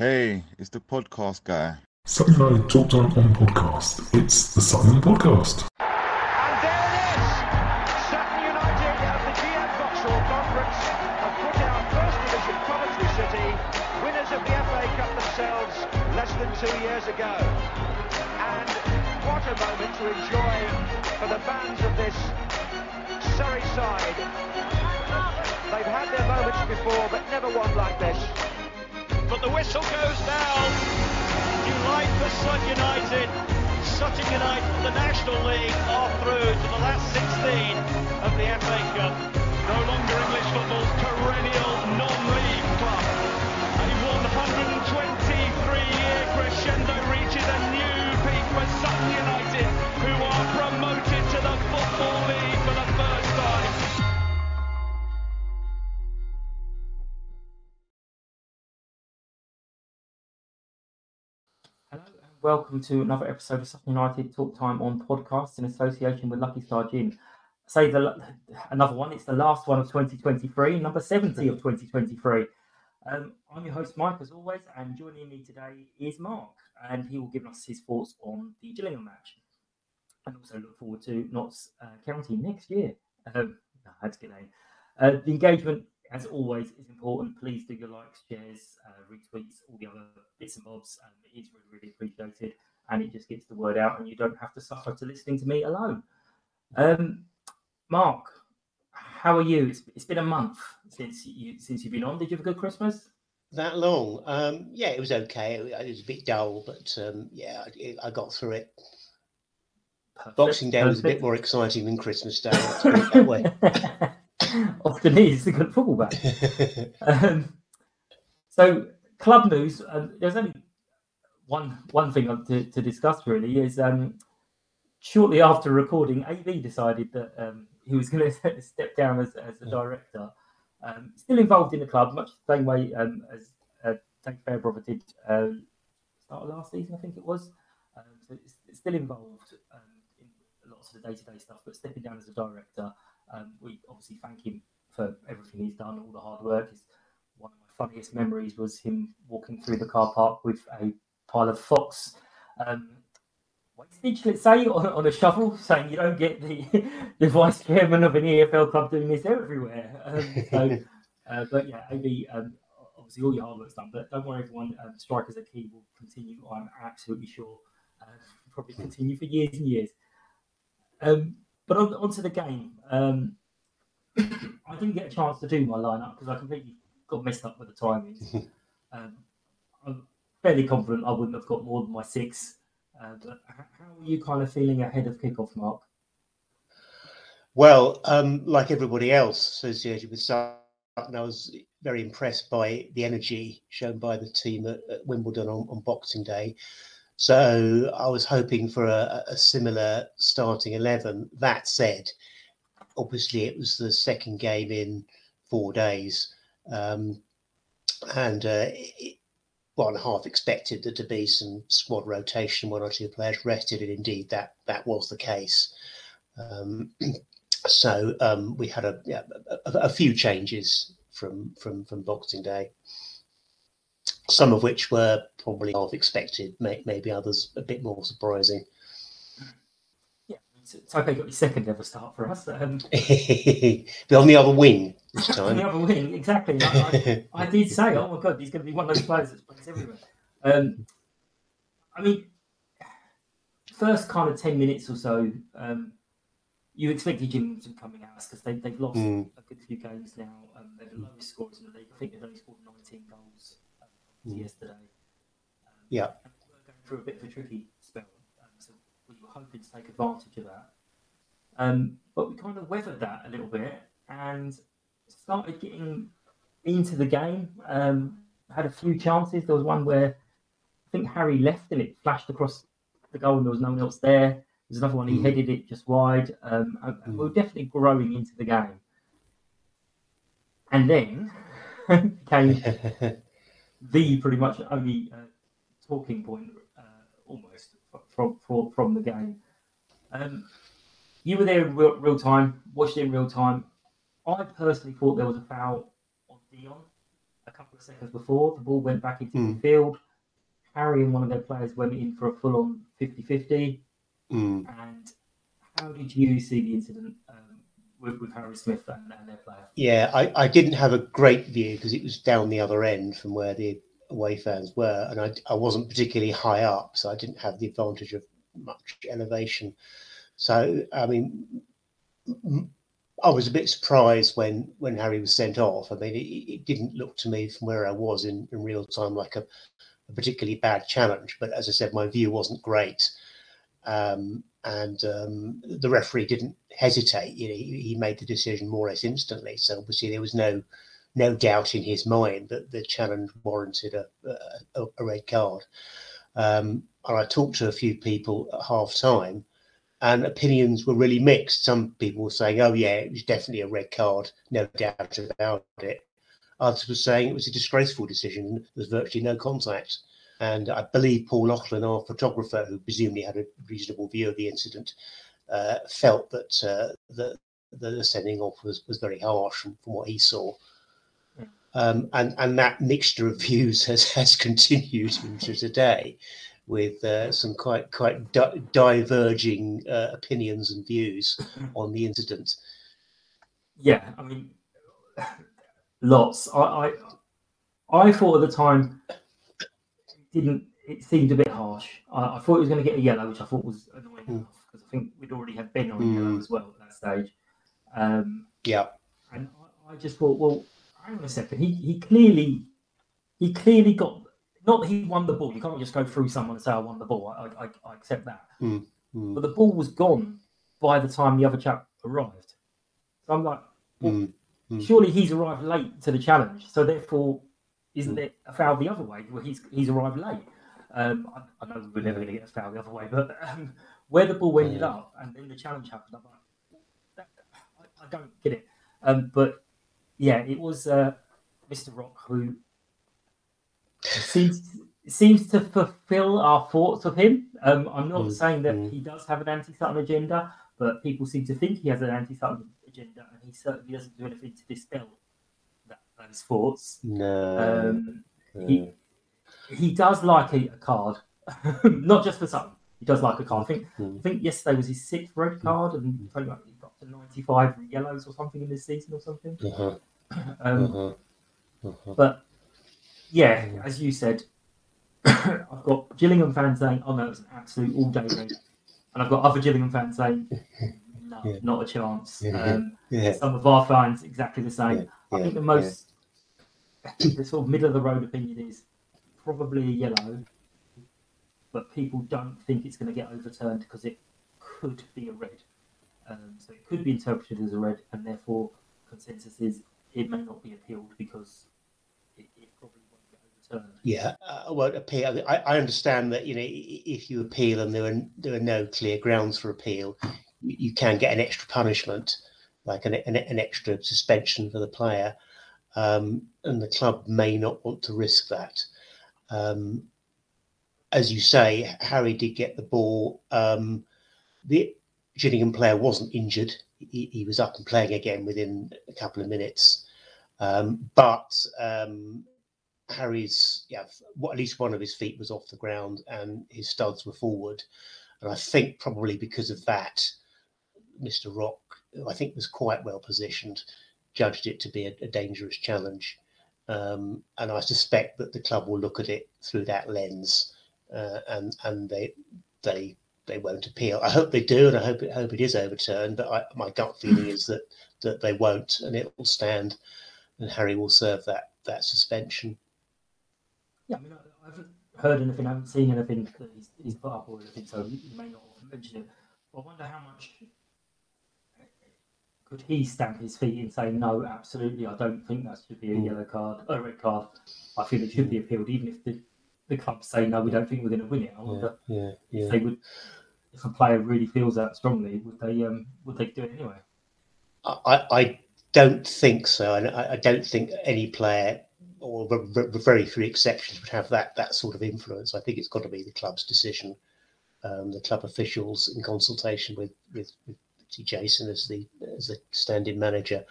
Hey, it's the podcast guy. Something United Talk Time on podcast. It's the Sutton Podcast. And there it is! Sutton United at the GM Vauxhall Conference have put out First Division Coventry City, winners of the FA Cup themselves less than two years ago. And what a moment to enjoy for the fans of this Surrey side. They've had their moments before, but never one like this. But the whistle goes down. You for Sutton United. Sutton United from the National League are through to the last 16 of the FA Cup. No longer English football's perennial welcome to another episode of Sutton United Talk Time on podcast in association with Lucky Star Gin. Say the another one. It's the last one of 2023, number 70 of 2023. Um, I'm your host Mike, as always, and joining me today is Mark, and he will give us his thoughts on the Gillingham match, and also look forward to Notts uh, County next year. Um, no, had to get. Uh, the engagement, as always, is important. Please do your likes, shares, uh, retweets, all the other bits and bobs. Um, it is really, really appreciated, and it just gets the word out, and you don't have to suffer to listening to me alone. Um, Mark, how are you? It's, it's been a month since you since you've been on. Did you have a good Christmas? that long. Um, yeah, it was okay. It, was a bit dull, but um, yeah, I, I got through it. Perfect. Boxing Day was a bit more exciting than Christmas Day. Let's put it that way. Often is a good football back. Um, so, club news. Um, there's only one one thing to, to discuss. Really, is um, shortly after recording, AV decided that um, he was going to step down as, as a director. Um, still involved in the club, much the same way um, as uh, Tank Fairbrother did uh, start of last season, I think it was. Um, so it's, it's still involved um, in lots of the day-to-day stuff, but stepping down as a director, um, we obviously thank him for everything he's done, all the hard work. It's one of my funniest memories was him walking through the car park with a pile of Fox um, wastage, let's say, on, on a shovel, saying you don't get the, the vice chairman of an EFL club doing this everywhere. Um, so, uh, but yeah, AB, um, obviously all your hard work's done, but don't worry, everyone. Um, strikers are key will continue. I'm absolutely sure. Uh, probably continue for years and years. Um, but on, onto the game. Um, I didn't get a chance to do my lineup because I completely got messed up with the timings. um, I'm fairly confident I wouldn't have got more than my six. Uh, but how are you kind of feeling ahead of kickoff, Mark? well, um, like everybody else associated with Sutton, I was very impressed by the energy shown by the team at, at Wimbledon on, on Boxing Day. So I was hoping for a, a similar starting 11. That said, obviously it was the second game in four days. Um, and uh, it, one half expected there to be some squad rotation, one or two players rested, and indeed that that was the case. Um, so um, we had a, yeah, a a few changes from from from Boxing Day. Some of which were probably half expected, may, maybe others a bit more surprising. Yeah, it's. Got your second ever start for us. Um, but on the other wing this on the time. other wing, exactly. I, I, I did say, oh my god, he's going to be one of those players that plays everywhere. Um, I mean, first kind of ten minutes or so, um, you expected Jim to coming out because they, they've lost Mm. a good few games now. Um, they're the lowest scorers in the league. I think they've only scored 19 goals. Yesterday. Um, Yeah. and we were going through a bit of a tricky spell, um, so we were hoping to take advantage of that. Um, but we kind of weathered that a little bit and started getting into the game. Um, had a few chances. There was one where I think Harry left and it flashed across the goal and there was no one else there. There's another one he Mm. headed it just wide. Um, and we were definitely growing into the game. And then came the pretty much only uh, talking point uh, almost from, from from the game. Um, you were there in real, real time, watched it in real time. I personally thought there was a foul on Dion a couple of seconds before the ball went back into Hmm. the field. Harry and one of their players went in for a full on 50 50. Mm. And how did you see the incident um, with, with Harry Smith and, and their player? Yeah, I, I didn't have a great view because it was down the other end from where the away fans were, and I, I wasn't particularly high up, so I didn't have the advantage of much elevation. So, I mean, I was a bit surprised when when Harry was sent off. I mean, it, it didn't look to me from where I was in, in real time like a, a particularly bad challenge. But as I said, my view wasn't great. Um, and um, the referee didn't hesitate. You know, he, made the decision more or less instantly. So obviously there was no no doubt in his mind that the challenge warranted a a, a red card. Um, and I talked to a few people at half time, and opinions were really mixed. Some people were saying, "Oh yeah, it was definitely a red card, no doubt about it." Others were saying it was a disgraceful decision. There was virtually no contact. And I believe Paul Laughlin, our photographer, who presumably had a reasonable view of the incident, uh, felt that uh, the, the sending off was, was very harsh from, what he saw. Um, and, and that mixture of views has, has continued into today with uh, some quite quite di- diverging uh, opinions and views on the incident. Yeah, I mean, lots. I, I, I thought at the time didn't. It seemed a bit harsh. I, I thought he was going to get a yellow, which I thought was annoying Mm. enough because I think we'd already had Ben on a yellow Mm. as well at that stage. Um, Yeah, and I, I just thought, well, hang on a second. He he clearly he clearly got not that he won the ball. You can't just go through someone and say I won the ball. I I, I accept that. Mm, mm. But the ball was gone by the time the other chap arrived. So I'm like, well, Mm, mm. surely he's arrived late to the challenge. So therefore, isn't Mm. there a foul the other way? Well, he's he's arrived late. Um, I, I know we're never going to get a foul the other way, but um, where the ball ended Yeah. up and then the challenge happened, I'm like, that, I, I don't get it. Um, but yeah, it was uh, Mr. Rock who seems seems to fulfil our thoughts of him. Um, I'm not Mm, saying that mm. he does have an anti-Sutton agenda, but people seem to think he has an anti-Sutton agenda, and he certainly doesn't do anything to dispel thoughts. No. Um, he he does like a, a card, not just for Sutton. He does like a card. I think Mm. I think yesterday was his sixth red card, and he got to 95 yellows or something in this season or something. Uh-huh, Um, uh-huh, uh-huh. but yeah, as you said, I've got Gillingham fans saying, "Oh no, it's an absolute all-day red," and I've got other Gillingham fans saying, "No, Yeah. not a chance." Yeah. Um, Yeah, Some of our fans exactly the same. I think the most, the sort of middle of the road opinion is probably a yellow, but people don't think it's going to get overturned because it could be a red. Um, so it could be interpreted as a red, and therefore consensus is it may not be appealed because it, it probably won't get overturned. Yeah, uh, well, appeal. I, I understand that you know if you appeal and there are there are no clear grounds for appeal, you, you can get an extra punishment, like an, an, an extra suspension for the player, um, and the club may not want to risk that. Um, as you say, Harry did get the ball. Um, the Gillingham player wasn't injured; he, he was up and playing again within a couple of minutes. Um, but um, Harry's, yeah, what at least one of his feet was off the ground and his studs were forward. And I think probably because of that, Mr. Rock, I think was quite well positioned, judged it to be a, a dangerous challenge. Um, and I suspect that the club will look at it through that lens, uh, and and they they they won't appeal. I hope they do, and I hope it hope it is overturned. But I, my gut feeling is that that they won't, and it will stand, and Harry will serve that that suspension. Yeah, I mean, I, haven't heard anything, I haven't seen anything that he's, he's put up or anything, so you may not have mentioned it. But I wonder how much could he stamp his feet and say, no, absolutely, I don't think that should be a Mm. yellow card, a red card. I think it should be appealed, even if the, the club say no, we don't think we're going to win it. I Yeah, wonder yeah, if they would, if a player really feels that strongly, would they um would they do it anyway? I, I don't think so, and I, I don't think any player, or v- v- very few exceptions, would have that that sort of influence. I think it's got to be the club's decision, um, the club officials in consultation with with, with Jason as the as the standing manager,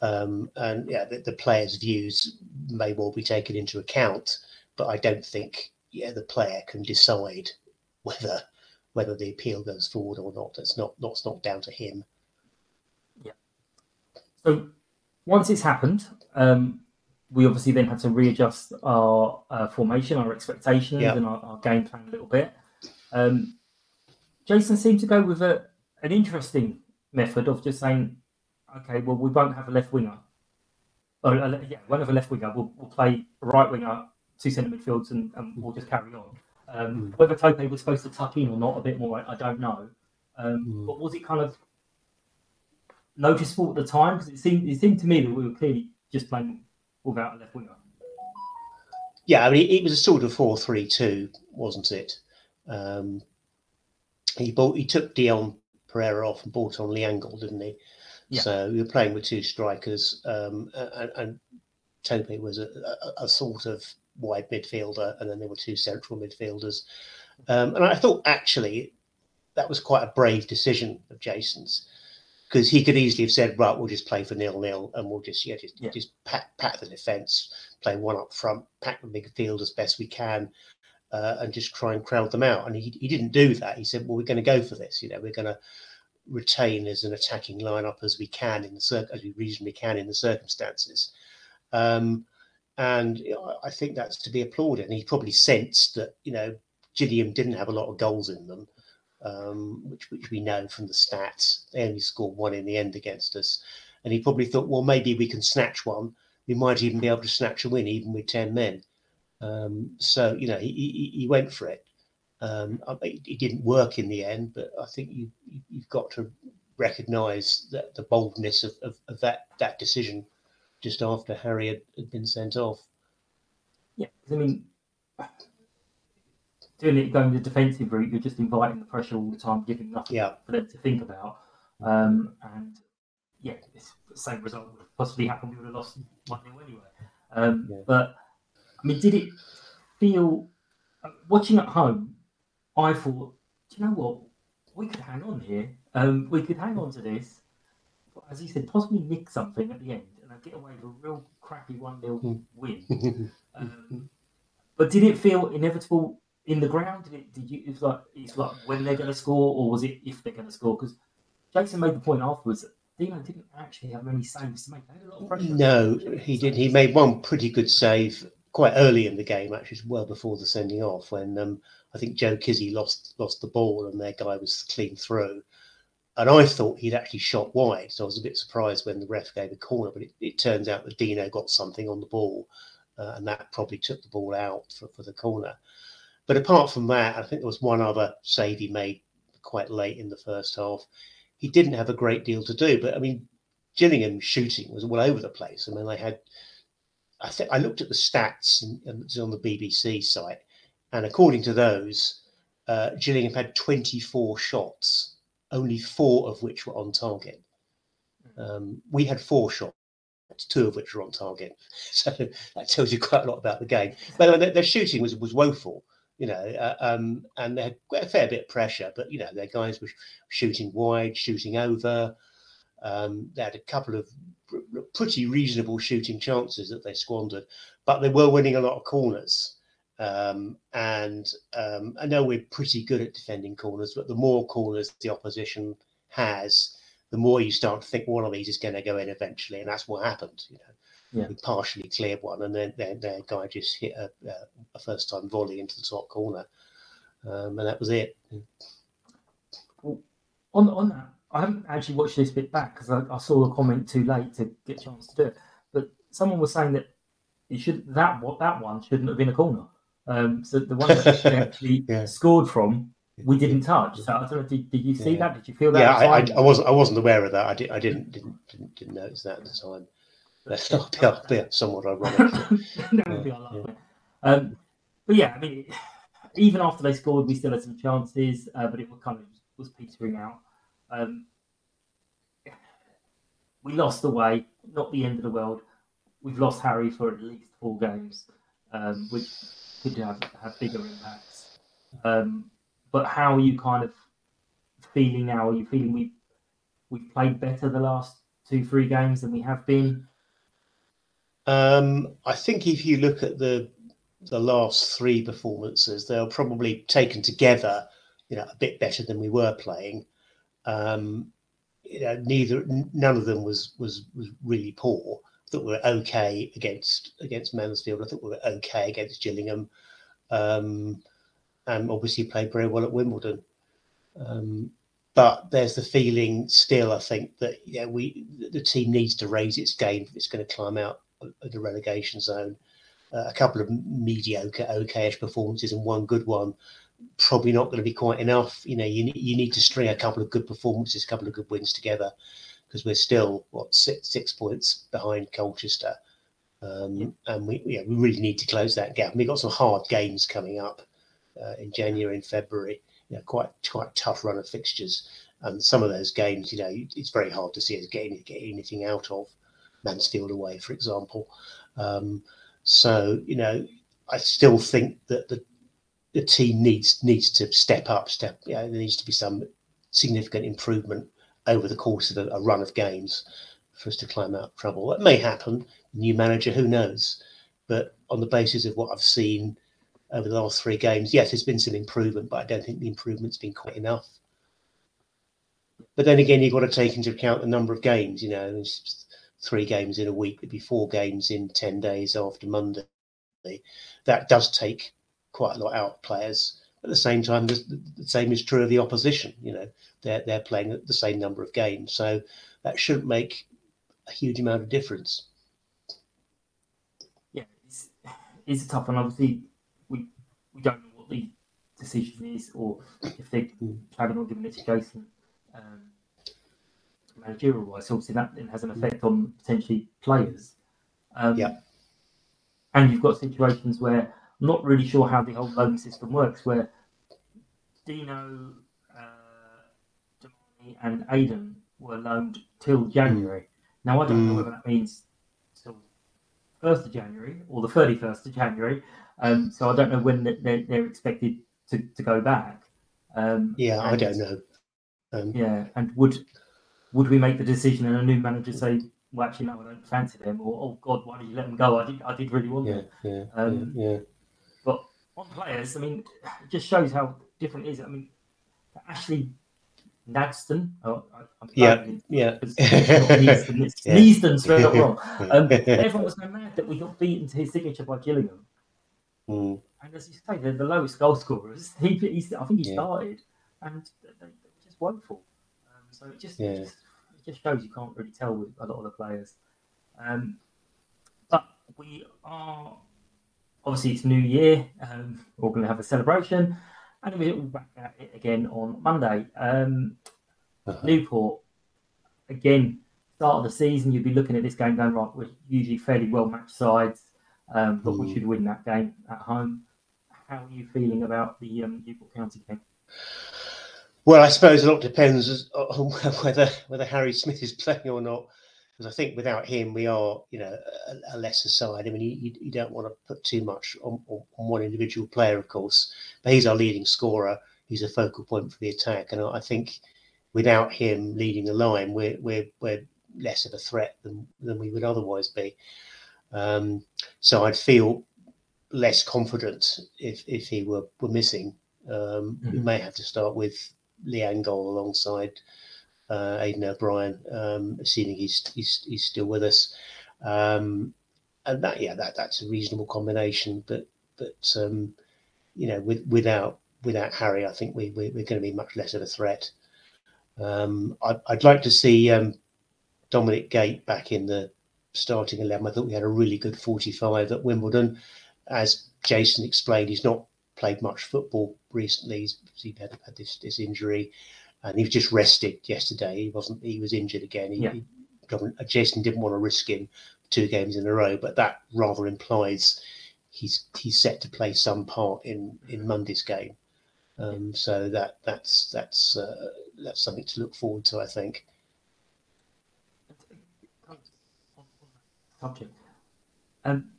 um, and yeah, the, the players' views may well be taken into account, but I don't think yeah the player can decide whether whether the appeal goes forward or not. That's not that's not down to him. Yeah. So once it's happened, um, we obviously then had to readjust our uh, formation, our expectations, Yeah. and our, our game plan a little bit. Um, Jason seemed to go with a, an interesting method of just saying, okay, well, we won't have a left winger. Or, uh, yeah, won't have a left winger. We'll, we'll play a right winger, two centre midfields, and, and we'll just carry on. Um, Whether Tope was supposed to tuck in or not, a bit more, I, I don't know. Um, But was it kind of noticeable at the time? Because it seemed it seemed to me that we were clearly just playing without a left winger. Yeah, I mean, it was a sort of four-three-two, wasn't it? Um, he bought, he took Dion Pereira off and bought on Lee Angol, didn't he? Yeah. So we were playing with two strikers, um, and, and Tope was a, a, a sort of wide midfielder, and then there were two central midfielders. Um, and I thought actually that was quite a brave decision of Jason's because he could easily have said, "Right, we'll just play for nil-nil, and we'll just yeah, just, Yeah. just pat pat the defence, play one up front, pack the midfield as best we can, uh, and just try and crowd them out." And he, he didn't do that. He said, "Well, we're going to go for this. You know, we're going to retain as an attacking lineup as we can in the as we reasonably can in the circumstances." Um, and I I think that's to be applauded. And he probably sensed that you know Gillingham didn't have a lot of goals in them, um, which which we know from the stats. They only scored one in the end against us, and he probably thought, well, maybe we can snatch one. We might even be able to snatch a win, even with ten men. Um, so you know, he, he he went for it. Um, it didn't work in the end, but I think you you- you've got to recognise that the boldness of, of, of that that decision just after Harry had, had been sent off. Yeah, I mean, doing it going the defensive route, you're just inviting the pressure all the time, giving nothing Yeah. for them to think about. Um, and yeah, it's the same result would have possibly happened. We would have lost one 0 anyway. Um, Yeah. But I mean, did it feel watching at home? I thought, do you know what? We could hang on here. Um, we could hang on to this. But as you said, possibly nick something at the end and get away with a real crappy one 0 win. Um, but did it feel inevitable in the ground? Did it? Did you? It's like it's like when they're going to score, or was it if they're going to score? Because Jason made the point afterwards that Dino didn't actually have many saves to make. They had a lot of pressure. No, he did. He made one pretty good save quite early in the game, actually, well before the sending off, when um, I think Joe Kizzi lost lost the ball and their guy was clean through. And I thought he'd actually shot wide, so I was a bit surprised when the ref gave a corner. But it, it turns out that Dino got something on the ball, uh, and that probably took the ball out for, for the corner. But apart from that, I think there was one other save he made quite late in the first half. He didn't have a great deal to do, but I mean, Gillingham shooting was all over the place. I mean, they had, I think I looked at the stats and, and it's on the BBC site, and according to those, uh, Gillingham had 24 shots, only four of which were on target. Um, we had four shots, two of which were on target. So that tells you quite a lot about the game. But I their, their shooting was was woeful, you know, uh, um, and they had quite a fair bit of pressure. But you know, their guys were shooting wide, shooting over. Um, they had a couple of pretty reasonable shooting chances that they squandered, but they were winning a lot of corners. Um, and um, I know we're pretty good at defending corners, but the more corners the opposition has, the more you start to think one of these is going to go in eventually, and that's what happened. You know, Yeah. We partially cleared one, and then their, their guy just hit a, a first time volley into the top corner, um, and that was it. On on that, I haven't actually watched this bit back because I, I saw the comment too late to get a chance to do it. But someone was saying that it should that what that one shouldn't have been a corner. Um, so the one that they actually Yeah. scored from, we didn't touch. So I don't know. Did, did you see Yeah. that? Did you feel that? Yeah, I, I. I wasn't I wasn't aware of that. I, did, I didn't, didn't didn't didn't notice that at the time. That's not be, be somewhat ironic. that would be our luck. Um, but yeah, I mean, even after they scored, we still had some chances, uh, but it was kind of was petering out. Um, we lost away, not the end of the world. We've lost Harry for at least four games, um, which could have, have bigger impacts. Um, but how are you kind of feeling now? Are you feeling we we've played better the last two, three games than we have been? Um, I think if you look at the the last three performances, they're probably taken together, you know, a bit better than we were playing. Um, you know, neither none of them was was was really poor. I thought we were okay against against Mansfield. I thought we were okay against Gillingham, um, and obviously played very well at Wimbledon. Um, but there's the feeling still, I think, that yeah, we the team needs to raise its game if it's going to climb out of the relegation zone. Uh, a couple of mediocre, okayish performances and one good one, probably not going to be quite enough. You know, you you need to string a couple of good performances, a couple of good wins together, because we're still what six six points behind Colchester, um, and we yeah, we really need to close that gap. And we've got some hard games coming up uh, in January and February. You know, quite quite tough run of fixtures, and some of those games, you know, it's very hard to see us getting getting anything out of. Mansfield away, for example. Um, so you know, I still think that the the team needs needs to step up. Step, you know, there needs to be some significant improvement over the course of a, a run of games for us to climb out of trouble. It may happen. New manager, who knows? But on the basis of what I've seen over the last three games, yes, there's been some improvement, but I don't think the improvement's been quite enough. But then again, you've got to take into account the number of games. You know, three games in a week, it'd be four games in 10 days after Monday. That does take quite a lot out of players. At the same time, the, the same is true of the opposition. You know, they're, they're playing the same number of games. So that shouldn't make a huge amount of difference. Yeah, it's, it's a tough one. Obviously, we, we don't know what the decision is or if they're planning on giving it to Jason. Um, managerial wise, obviously that then has an effect on potentially players. Um, Yeah. And you've got situations where not really sure how the whole loan system works, where Dino, uh, Damani, and Aidan were loaned till January. Now I don't know Mm. whether that means till first of January or the thirty first of January. Um, so I don't know when they're, they're expected to, to go back. Um, Yeah, I don't know. Um, yeah, and would would we make the decision and a new manager say, "Well, actually, no, I don't fancy them," or "Oh God, why did you let them go? I did, I did really want yeah, them." yeah, Um, yeah, yeah. On players, I mean, it just shows how different it is. I mean, Ashley Nadesan, oh, Yeah, yeah. because it's Yeah. Straight up wrong. Um, everyone was so mad that we got beaten to his signature by Gillingham. Mm, And as you say, they're the lowest goal scorers. He, he I think he Yeah. started, and they, they just woeful. Um, so it just, Yeah. it just it just shows you can't really tell with a lot of the players. Um, but we are obviously it's New Year. Um, we're going to have a celebration, and we're back at it again on Monday. Um, uh-huh. Newport again. Start of the season, you'd be looking at this game going right. We're usually fairly well matched sides, um, but we Mm. should win that game at home. How are you feeling about the um, Newport County game? Well, I suppose a lot depends on whether whether Harry Smith is playing or not. Because I think without him, we are, you know, a, a lesser side. I mean, you, you- don't want to put too much on, on, on one individual player, of course. But he's our leading scorer. He's a focal point for the attack, and I think without him leading the line, we're we're we're less of a threat than than we would otherwise be. Um, so I'd feel less confident if if he were were missing. Um, We Mhm. may have to start with Lee Angol alongside uh, Aidan O'Brien, um, assuming he's, he's he's still with us. Um, and that yeah, that that's a reasonable combination. But but um, you know, with, without without Harry, I think we, we are going to be much less of a threat. Um, I'd, I'd like to see um, Dominic Gape back in the starting eleven. I thought we had a really good forty-five at Wimbledon. As Jason explained, he's not played much football recently. He's, he had, had this this injury, and he was just rested yesterday. He wasn't. He was injured again. He, Yeah. he- Jason didn't want to risk him two games in a row, but that rather implies he's he's set to play some part in in Monday's game. Um, so that that's that's uh, that's something to look forward to, I think. subject. Um,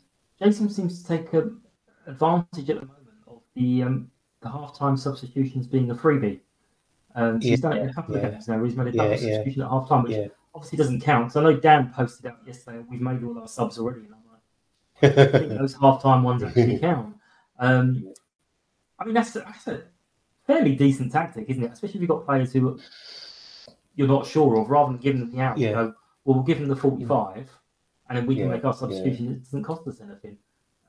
Jason seems to take um, advantage at the moment of the um, the halftime substitutions being a freebie. Um, so he's done it in a couple Yeah, of games now. He's made a yeah, double yeah. substitution at halftime, which Yeah. obviously doesn't count. So I know Dan posted out yesterday. We've made all our subs already, and I'm like, I think those halftime ones actually count. Um, I mean, that's a, that's a fairly decent tactic, isn't it? Especially if you've got players who you're not sure of, rather than giving them the out. You Yeah. go, well, we'll give them the 45, and then we can Yeah, make our yeah. substitution. It doesn't cost us anything.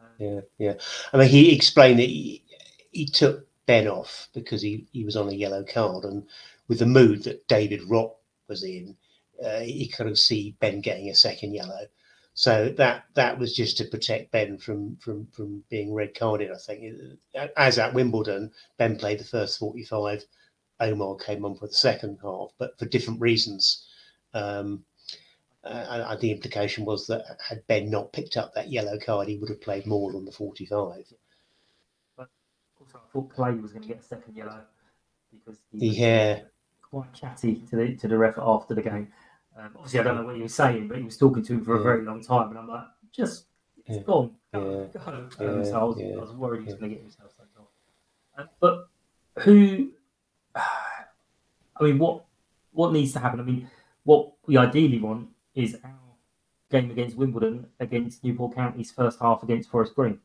Um, Yeah, yeah. I mean, he explained that he, he took Ben off because he, he was on a yellow card, and with the mood that David Rock was in, uh, he of see Ben getting a second yellow. So that that was just to protect Ben from from from being red carded. I think, as at Wimbledon, Ben played the first forty five. Omar came on for the second half, but for different reasons. Um, uh, the implication was that had Ben not picked up that yellow card, he would have played more than the 45. Thought Clay was going to get a second yellow because he was Yeah. quite chatty to the to the ref after the game. Um, obviously, I don't know what he was saying, but he was talking to him for a very long time, and I'm like, just it's Yeah. gone, go, Yeah. go. Um, Yeah, so I was, yeah, I was worried he was yeah. going to get himself sent off. Um, but who? I mean, what what needs to happen? I mean, what we ideally want is our game against Wimbledon against Newport County's first half against Forest Green.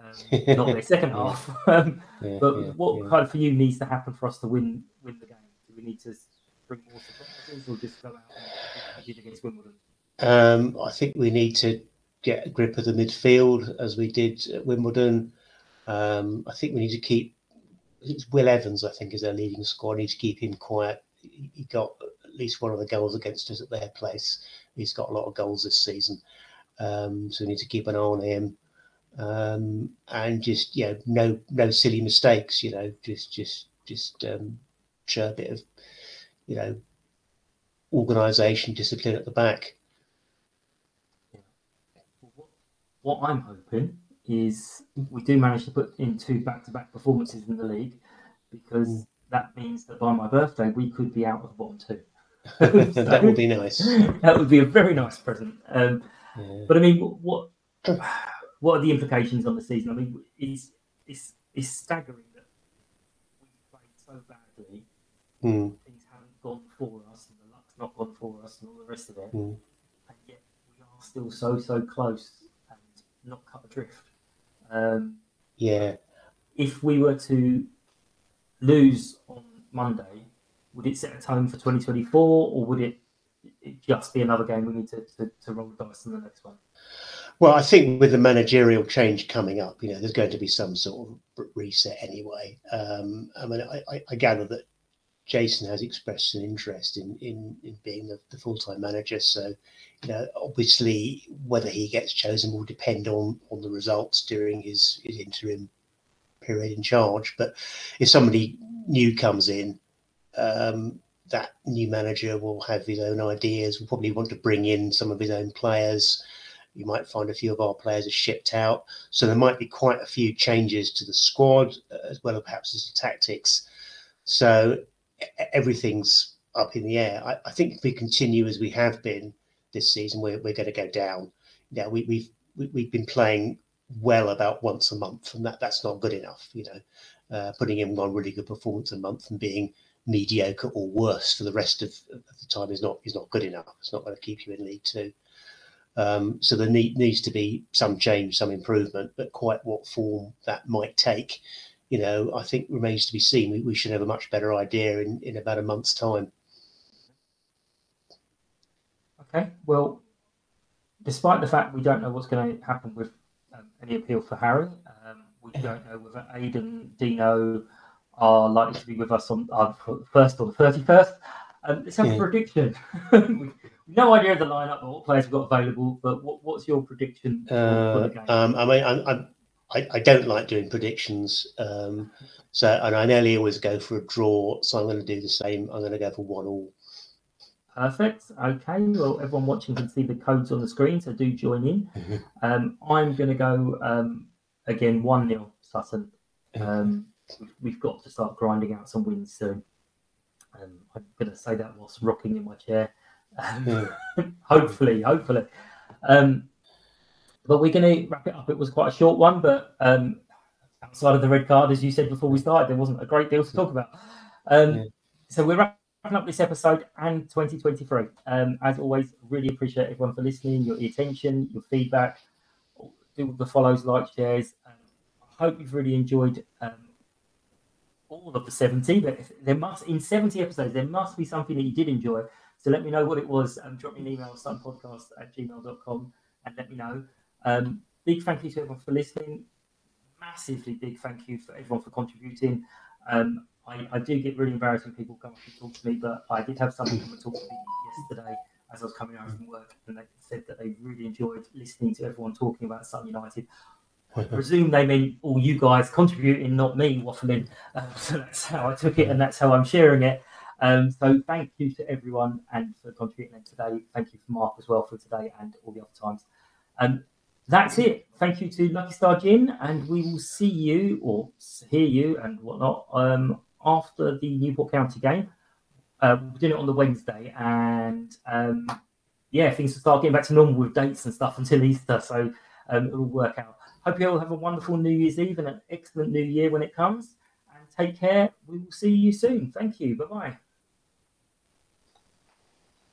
Um, not their second half. Um, Yeah, but yeah, what yeah. kind of for you needs to happen for us to win win the game? Do we need to bring more surprises or just go out and compete against Wimbledon? Um, I think we need to get a grip of the midfield as we did at Wimbledon. Um, I think we need to keep it's Will Evans, I think, is our leading scorer. need to keep him quiet. He he got at least one of the goals against us at their place. He's got a lot of goals this season. Um, so we need to keep an eye on him. Um, and just you know, no no silly mistakes, you know, just just just um, show a bit of you know organisation, discipline at the back. What, I'm hoping is we do manage to put in two back-to-back performances in the league because Mm. that means that by my birthday we could be out of the bottom two. that would be nice. that would be a very nice present. Um, Yeah. But I mean, what what are the implications on the season? I mean, it's it's, it's staggering that we played so badly, Hmm. things haven't gone for us, and the luck's not gone for us, and all the rest of it, Mm. and yet we are still so so close and not cut adrift. Um, Yeah. if we were to lose on Monday, would it set a tone for 2024, or would it, it just be another game we need to, to, to roll the dice in the next one? Well, I think with the managerial change coming up, you know, there's going to be some sort of reset anyway. Um, I mean, I, I, gather that Jason has expressed an interest in in, in being the, the full time manager. So, you know, obviously, whether he gets chosen will depend on on the results during his his interim period in charge. But if somebody new comes in, um, that new manager will have his own ideas. Will probably want to bring in some of his own players. You might find a few of our players are shipped out, so there might be quite a few changes to the squad uh, as well as perhaps as the tactics. So everything's up in the air. I, I think if we continue as we have been this season, we're, we're going to go down. Yeah, we, we've we, we've been playing well about once a month, and that that's not good enough. You know, uh, putting in one really good performance a month and being mediocre or worse for the rest of, of the time is not is not good enough. It's not going to keep you in League Two. Um, so there need, needs to be some change, some improvement, but quite what form that might take, you know, I think remains to be seen. We, we should have a much better idea in, in about a month's time. Okay, well, despite the fact we don't know what's going to happen with um, any appeal for Harry, um, we don't know whether Aidan Dino are likely to be with us on uh, first or the 31st. Um, let's have yeah. a prediction. no idea of the lineup or what players we've got available, but what, what's your prediction uh, um, I mean, I'm, I'm, I, I, don't like doing predictions. Um, so, and I nearly always go for a draw. So I'm going to do the same. I'm going to go for one all. Perfect. Okay. Well, everyone watching can see the codes on the screen, so do join in. Mm-hmm. Um, I'm going to go um, again 1 0 Sutton. Um, we've got to start grinding out some wins soon. Um, I'm going to say that whilst rocking in my chair. Um, hopefully, hopefully. Um, but we're going to wrap it up. It was quite a short one, but um, outside of the red card, as you said before we started, there wasn't a great deal to talk about. Um, yeah. So we're wrapping up this episode and 2023. Um, as always, really appreciate everyone for listening, your attention, your feedback. Do the follows, like, shares. Um, I hope you've really enjoyed um, all of the 70. But there must, in 70 episodes, there must be something that you did enjoy. So let me know what it was. Um, drop me an email, sunpodcast at gmail.com, and let me know. Um, big thank you to everyone for listening. Massively big thank you for everyone for contributing. Um, I, I, do get really embarrassed when people come up and talk to me, but I did have someone come and talk to me yesterday as I was coming home from work, and they said that they really enjoyed listening to everyone talking about Sun United. I presume they mean all you guys contributing, not me waffling. Um, so that's how I took it, and that's how I'm sharing it. Um, so thank you to everyone and for contributing today. Thank you for Mark as well for today and all the other times. Um, that's it. Thank you to Lucky Star Gin, and we will see you or hear you and whatnot um, after the Newport County game. Uh, we're doing it on the Wednesday, and um, yeah, things will start getting back to normal with dates and stuff until Easter, so um, it'll work out. Hope you all have a wonderful New Year's Eve and an excellent New Year when it comes. And take care. We will see you soon. Thank you. Bye bye. United! United! United! United! United! United! United!